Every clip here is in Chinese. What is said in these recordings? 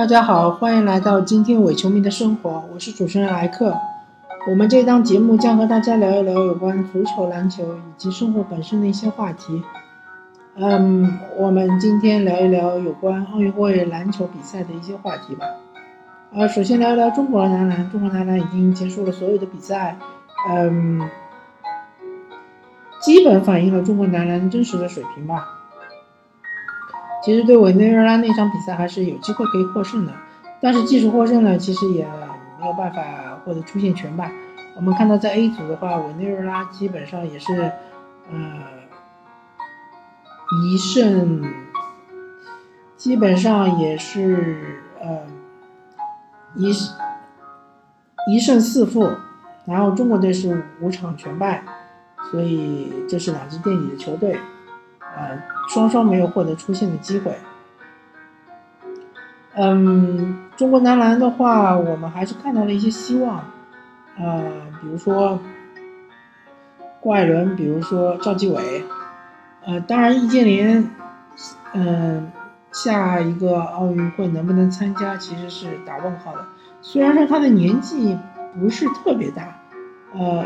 大家好，欢迎来到今天伪球迷的生活，我是主持人莱克。我们这档节目将和大家聊一聊有关足球、篮球以及生活本身的一些话题。嗯，我们今天聊一聊有关奥运会篮球比赛的一些话题吧。呃，首先聊一聊中国男篮，中国男篮已经结束了所有的比赛，嗯，基本反映了中国男篮真实的水平吧。其实对委内瑞拉那场比赛还是有机会可以获胜的，但是即使获胜了，其实也没有办法获得出线权吧。我们看到在 A 组的话，委内瑞拉基本上也是，呃，一胜，基本上也是呃一一胜四负，然后中国队是五场全败，所以这是两支垫底的球队。呃，双双没有获得出线的机会。嗯，中国男篮的话，我们还是看到了一些希望。呃，比如说郭艾伦，比如说赵继伟。呃，当然易建联，嗯，下一个奥运会能不能参加，其实是打问号的。虽然说他的年纪不是特别大，呃，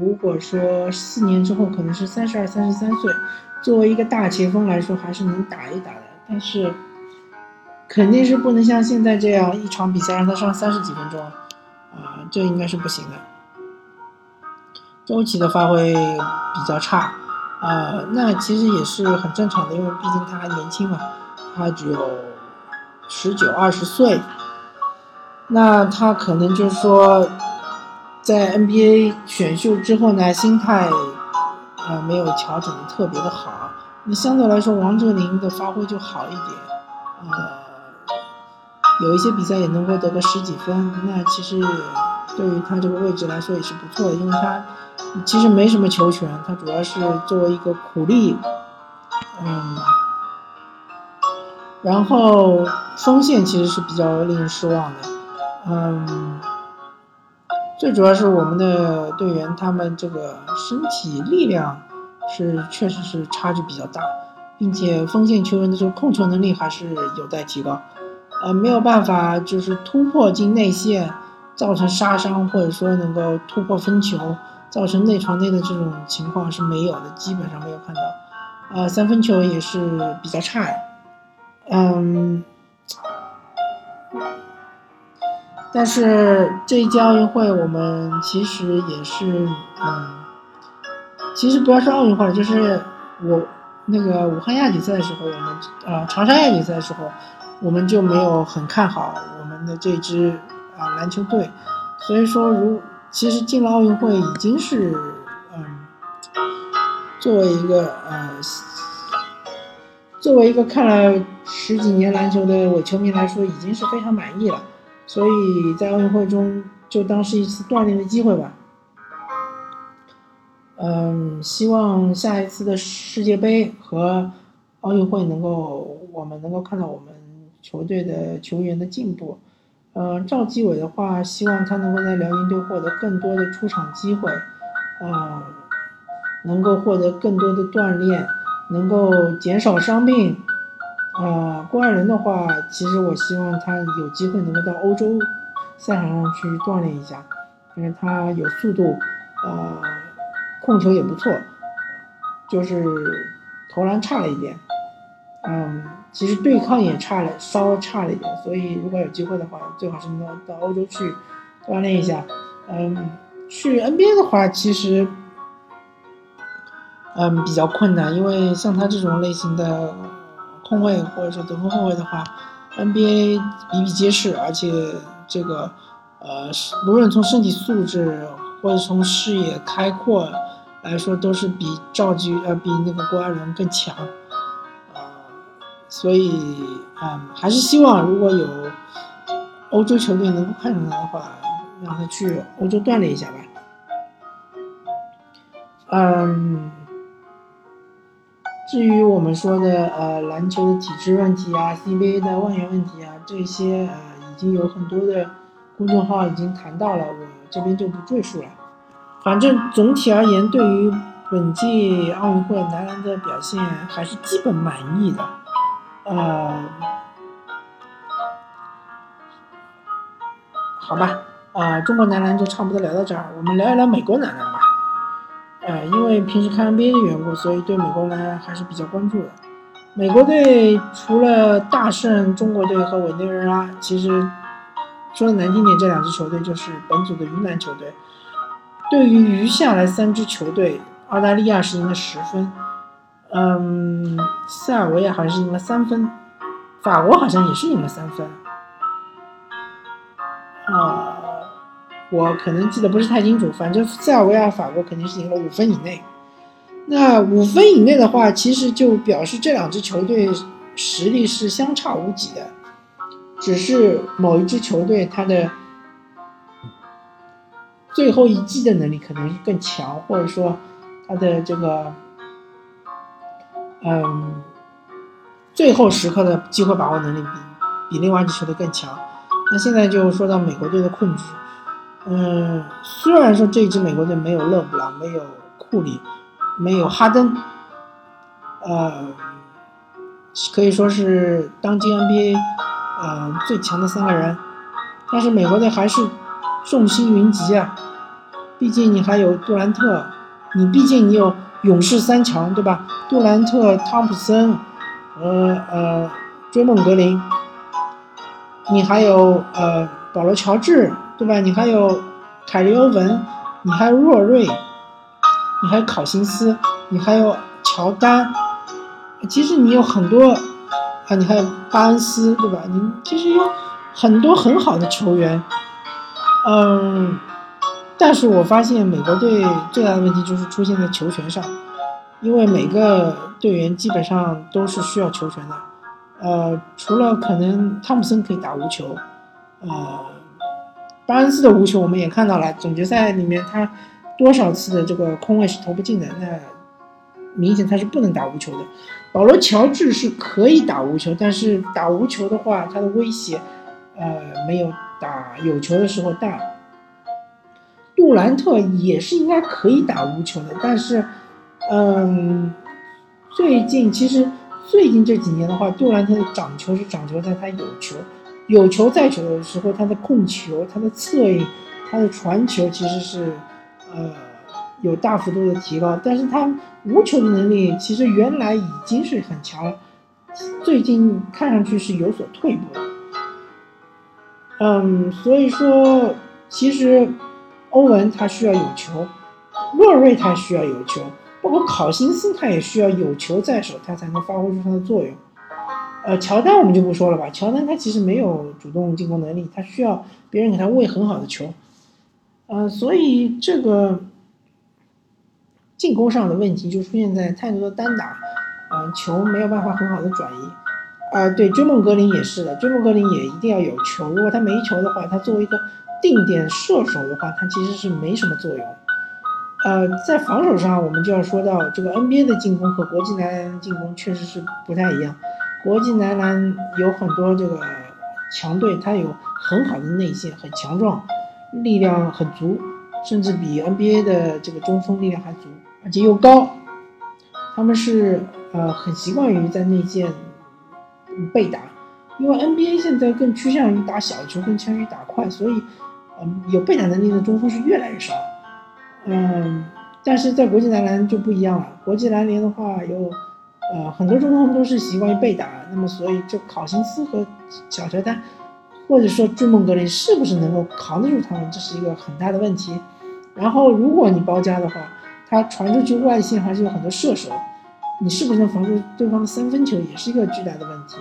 如果说四年之后可能是三十二、三十三岁。作为一个大前锋来说，还是能打一打的，但是肯定是不能像现在这样一场比赛让他上三十几分钟，啊，这应该是不行的。周琦的发挥比较差，啊，那其实也是很正常的，因为毕竟他还年轻嘛，他只有十九二十岁，那他可能就是说在 NBA 选秀之后呢，心态。呃，没有调整的特别的好，那相对来说，王哲林的发挥就好一点，呃，有一些比赛也能够得个十几分，那其实对于他这个位置来说也是不错的，因为他其实没什么球权，他主要是作为一个苦力，嗯，然后锋线其实是比较令人失望的，嗯。最主要是我们的队员，他们这个身体力量是确实是差距比较大，并且锋线球员的这个控球能力还是有待提高，呃，没有办法就是突破进内线，造成杀伤，或者说能够突破分球，造成内传内的这种情况是没有的，基本上没有看到，呃，三分球也是比较差呀，嗯。但是这一届奥运会，我们其实也是，嗯，其实不要说奥运会，就是我那个武汉亚锦赛的时候，我们呃长沙亚锦赛的时候，我们就没有很看好我们的这支啊篮球队，所以说如其实进了奥运会已经是，嗯，作为一个呃，作为一个看了十几年篮球的伪球迷来说，已经是非常满意了。所以在奥运会中就当是一次锻炼的机会吧。嗯，希望下一次的世界杯和奥运会能够，我们能够看到我们球队的球员的进步。嗯，赵继伟的话，希望他能够在辽宁队获得更多的出场机会，嗯，能够获得更多的锻炼，能够减少伤病。呃，郭艾伦的话，其实我希望他有机会能够到欧洲赛场上去锻炼一下，因为他有速度，呃，控球也不错，就是投篮差了一点，嗯，其实对抗也差了，稍微差了一点，所以如果有机会的话，最好是能到欧洲去锻炼一下。嗯，去 NBA 的话，其实，嗯，比较困难，因为像他这种类型的。控卫或者说得分后卫的话，NBA 比比皆是，而且这个呃，无论从身体素质或者从视野开阔来说，都是比赵继呃比那个郭艾伦更强，呃，所以嗯，还是希望如果有欧洲球队能够看上他的话，让他去欧洲锻炼一下吧，嗯。至于我们说的呃篮球的体制问题啊，CBA 的外援问题啊，这些呃已经有很多的公众号已经谈到了，我这边就不赘述了。反正总体而言，对于本届奥运会男篮的表现还是基本满意的。呃，好吧，啊，中国男篮就差不多聊到这儿，我们聊一聊美国男篮吧。呃，因为平时看 NBA 的缘故，所以对美国男篮还是比较关注的。美国队除了大胜中国队和委内瑞拉，其实说的难听点，这两支球队就是本组的鱼腩球队。对于余下来三支球队，澳大利亚是赢了十分，嗯，塞尔维亚好像是赢了三分，法国好像也是赢了三分。啊，我可能记得不是太清楚，反正塞尔维亚、法国肯定是赢了五分以内。那五分以内的话，其实就表示这两支球队实力是相差无几的，只是某一支球队它的最后一击的能力可能更强，或者说它的这个嗯最后时刻的机会把握能力比比另外一支球队更强。那现在就说到美国队的困局，嗯，虽然说这支美国队没有勒布朗，没有库里，没有哈登，呃，可以说是当今 NBA 呃最强的三个人，但是美国队还是众星云集啊，毕竟你还有杜兰特，你毕竟你有勇士三强对吧？杜兰特、汤普森和呃追梦格林。你还有呃保罗乔治对吧？你还有凯利欧文，你还有若瑞，你还有考辛斯，你还有乔丹。其实你有很多啊，你还有巴恩斯对吧？你其实有很多很好的球员。嗯，但是我发现美国队最大的问题就是出现在球权上，因为每个队员基本上都是需要球权的。呃，除了可能汤普森可以打无球，呃，巴恩斯的无球我们也看到了，总决赛里面他多少次的这个空位是投不进的，那明显他是不能打无球的。保罗乔治是可以打无球，但是打无球的话，他的威胁呃没有打有球的时候大。杜兰特也是应该可以打无球的，但是嗯，最近其实。最近这几年的话，杜兰特的掌球是掌球在他有球，有球在手的时候，他的控球、他的策应、他的传球其实是，呃，有大幅度的提高。但是他无球的能力其实原来已经是很强了，最近看上去是有所退步的。嗯，所以说，其实欧文他需要有球，洛瑞他需要有球。包括考辛斯，他也需要有球在手，他才能发挥出他的作用。呃，乔丹我们就不说了吧，乔丹他其实没有主动进攻能力，他需要别人给他喂很好的球。呃，所以这个进攻上的问题就出现在太多的单打，呃，球没有办法很好的转移。啊，对，追梦格林也是的，追梦格林也一定要有球，如果他没球的话，他作为一个定点射手的话，他其实是没什么作用。呃，在防守上，我们就要说到这个 NBA 的进攻和国际男篮的进攻确实是不太一样。国际男篮有很多这个强队，他有很好的内线，很强壮，力量很足，甚至比 NBA 的这个中锋力量还足，而且又高。他们是呃很习惯于在内线被打，因为 NBA 现在更趋向于打小球，更倾向于打快，所以嗯有被打能力的中锋是越来越少。嗯，但是在国际男篮就不一样了。国际篮联的话，有呃很多中锋都是习惯于被打，那么所以就考辛斯和小乔丹，或者说追梦格林是不是能够扛得住他们，这是一个很大的问题。然后如果你包夹的话，他传出去外线还是有很多射手，你是不是能防住对方的三分球，也是一个巨大的问题。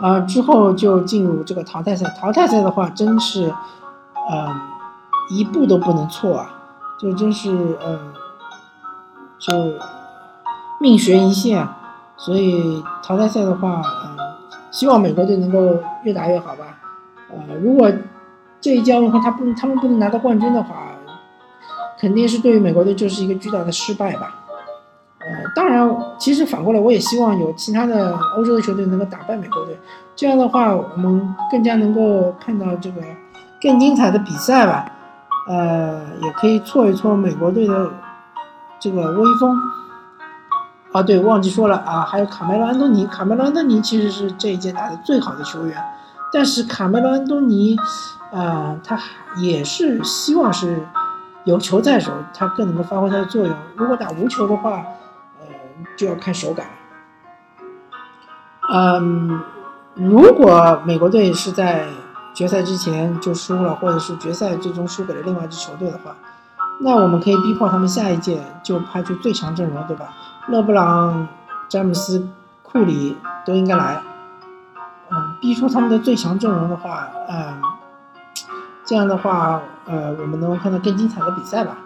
啊，之后就进入这个淘汰赛。淘汰赛的话，真是，嗯。一步都不能错啊！就真是，呃，就命悬一线。所以淘汰赛的话，嗯，希望美国队能够越打越好吧。呃，如果这一交的话，他不，他们不能拿到冠军的话，肯定是对于美国队就是一个巨大的失败吧。呃，当然，其实反过来，我也希望有其他的欧洲的球队能够打败美国队。这样的话，我们更加能够看到这个更精彩的比赛吧。呃，也可以挫一挫美国队的这个威风。啊，对，忘记说了啊，还有卡梅隆·安东尼。卡梅隆·安东尼其实是这一届打的最好的球员，但是卡梅隆·安东尼，啊，他也是希望是有球在手，他更能够发挥他的作用。如果打无球的话，呃，就要看手感。嗯，如果美国队是在决赛之前就输了，或者是决赛最终输给了另外一支球队的话，那我们可以逼迫他们下一届就派出最强阵容，对吧？勒布朗、詹姆斯、库里都应该来。嗯，逼出他们的最强阵容的话，嗯，这样的话，呃，我们能够看到更精彩的比赛吧。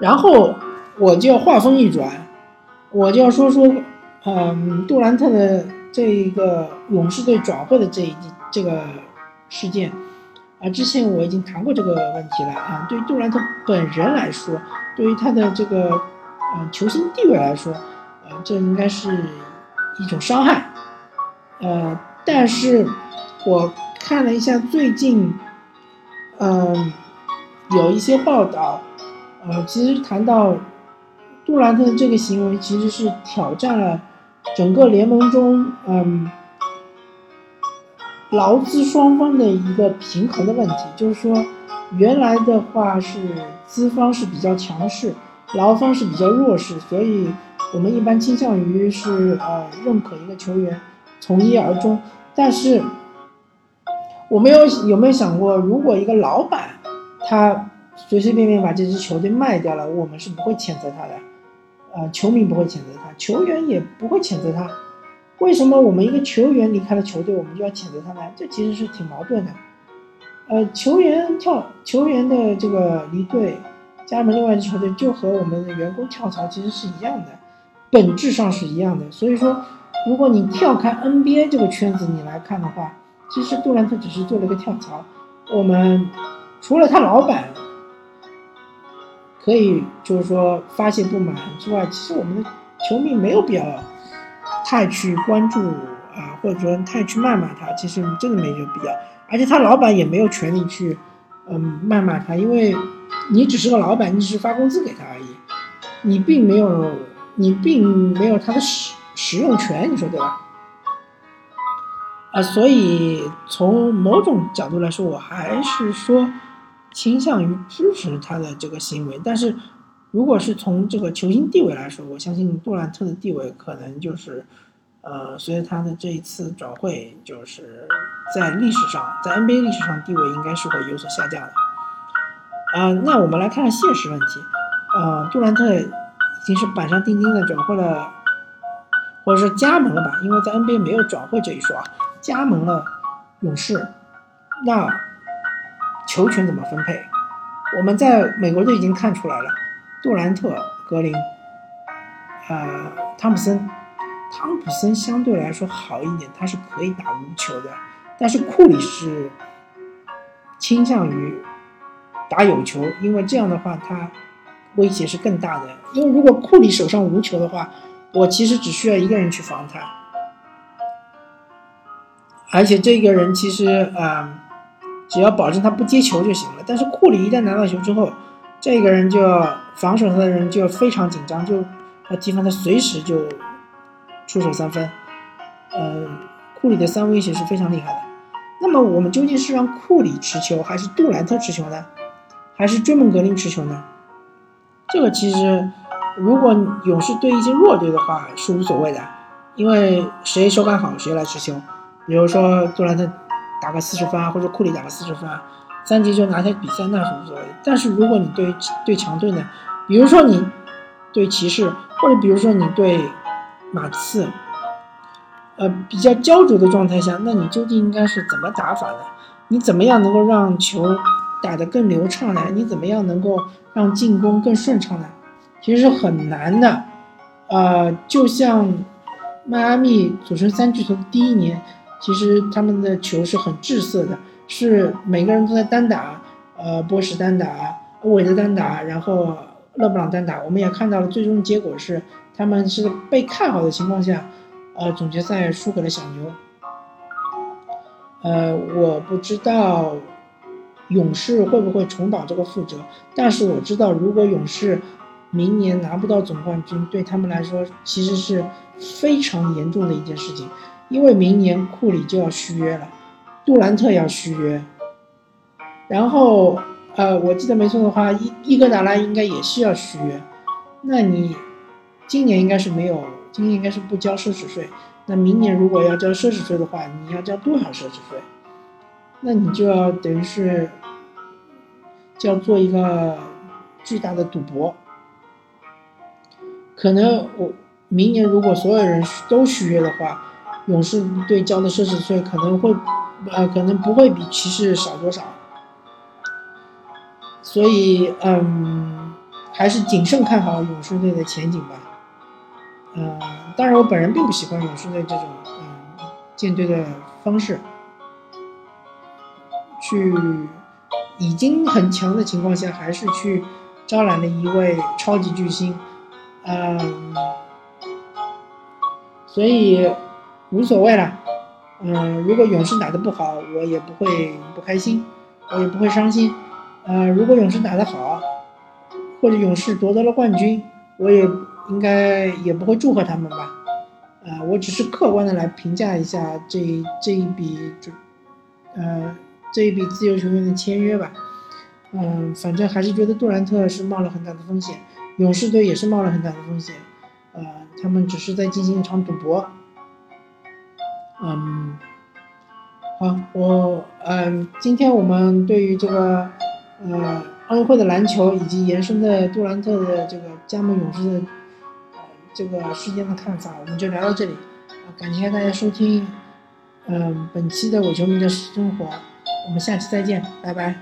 然后我就要话锋一转，我就要说说，嗯，杜兰特的这一个勇士队转会的这一这个事件，啊，之前我已经谈过这个问题了啊。对于杜兰特本人来说，对于他的这个呃球星地位来说，呃，这应该是一种伤害。呃，但是我看了一下最近，嗯，有一些报道，呃，其实谈到杜兰特的这个行为，其实是挑战了整个联盟中，嗯，劳资双方的一个平衡的问题。就是说，原来的话是资方是比较强势，劳方是比较弱势，所以我们一般倾向于是呃认可一个球员。从一而终，但是我没有有没有想过，如果一个老板他随随便便把这支球队卖掉了，我们是不会谴责他的，呃，球迷不会谴责他，球员也不会谴责他。为什么我们一个球员离开了球队，我们就要谴责他呢？这其实是挺矛盾的。呃，球员跳球员的这个离队，加盟另外一支球队，就和我们的员工跳槽其实是一样的，本质上是一样的。所以说。如果你跳开 NBA 这个圈子你来看的话，其实杜兰特只是做了一个跳槽。我们除了他老板可以就是说发泄不满之外，其实我们的球迷没有必要太去关注啊，或者说太去谩骂他。其实真的没这个必要，而且他老板也没有权利去嗯谩骂他，因为你只是个老板，你只是发工资给他而已，你并没有你并没有他的使。使用权，你说对吧？啊，所以从某种角度来说，我还是说倾向于支持他的这个行为。但是，如果是从这个球星地位来说，我相信杜兰特的地位可能就是，呃，随着他的这一次转会，就是在历史上，在 NBA 历史上地位应该是会有所下降的。啊，那我们来看看现实问题。呃，杜兰特已经是板上钉钉的转会了。或者说加盟了吧，因为在 NBA 没有转会这一说啊，加盟了勇士，那球权怎么分配？我们在美国队已经看出来了，杜兰特、格林，呃，汤普森，汤普森相对来说好一点，他是可以打无球的，但是库里是倾向于打有球，因为这样的话他威胁是更大的，因为如果库里手上无球的话。我其实只需要一个人去防他，而且这个人其实啊，只要保证他不接球就行了。但是库里一旦拿到球之后，这个人就要防守他的人就非常紧张，就要提防他随时就出手三分。呃，库里的三威胁是非常厉害的。那么我们究竟是让库里持球，还是杜兰特持球呢？还是追梦格林持球呢？这个其实。如果勇士对一些弱队的话是无所谓的，因为谁手感好谁来持球。比如说杜兰特打个四十分啊，或者库里打个四十分，三节就拿下比赛那是无所谓。但是如果你对对强队呢，比如说你对骑士，或者比如说你对马刺，呃比较焦灼的状态下，那你究竟应该是怎么打法呢？你怎么样能够让球打得更流畅呢？你怎么样能够让进攻更顺畅呢？其实是很难的，呃，就像迈阿密组成三巨头的第一年，其实他们的球是很滞涩的，是每个人都在单打，呃，波什单打，欧维德单打，然后勒布朗单打。我们也看到了最终的结果是，他们是被看好的情况下，呃，总决赛输给了小牛。呃，我不知道勇士会不会重蹈这个覆辙，但是我知道如果勇士。明年拿不到总冠军，对他们来说其实是非常严重的一件事情。因为明年库里就要续约了，杜兰特要续约，然后呃，我记得没错的话，伊伊戈达拉应该也是要续约，那你今年应该是没有，今年应该是不交奢侈税，那明年如果要交奢侈税的话，你要交多少奢侈税？那你就要等于是就要做一个巨大的赌博，可能我明年如果所有人都续约的话，勇士队交的奢侈税可能会呃可能不会比骑士少多少，所以嗯还是谨慎看好勇士队的前景吧，嗯，当然我本人并不喜欢勇士队这种嗯建队的方式。去已经很强的情况下，还是去招揽了一位超级巨星，嗯，所以无所谓了，嗯，如果勇士打得不好，我也不会不开心，我也不会伤心，呃，如果勇士打得好，或者勇士夺得了冠军，我也应该也不会祝贺他们吧，呃，我只是客观的来评价一下这这一笔就，呃。这一笔自由球员的签约吧，嗯，反正还是觉得杜兰特是冒了很大的风险，勇士队也是冒了很大的风险，呃，他们只是在进行一场赌博，嗯，好，我嗯，今天我们对于这个呃奥运会的篮球以及延伸的杜兰特的这个加盟勇士的呃这个事件的看法，我们就聊到这里，感谢大家收听，嗯，本期的伪球迷的生活。我们下期再见，拜拜。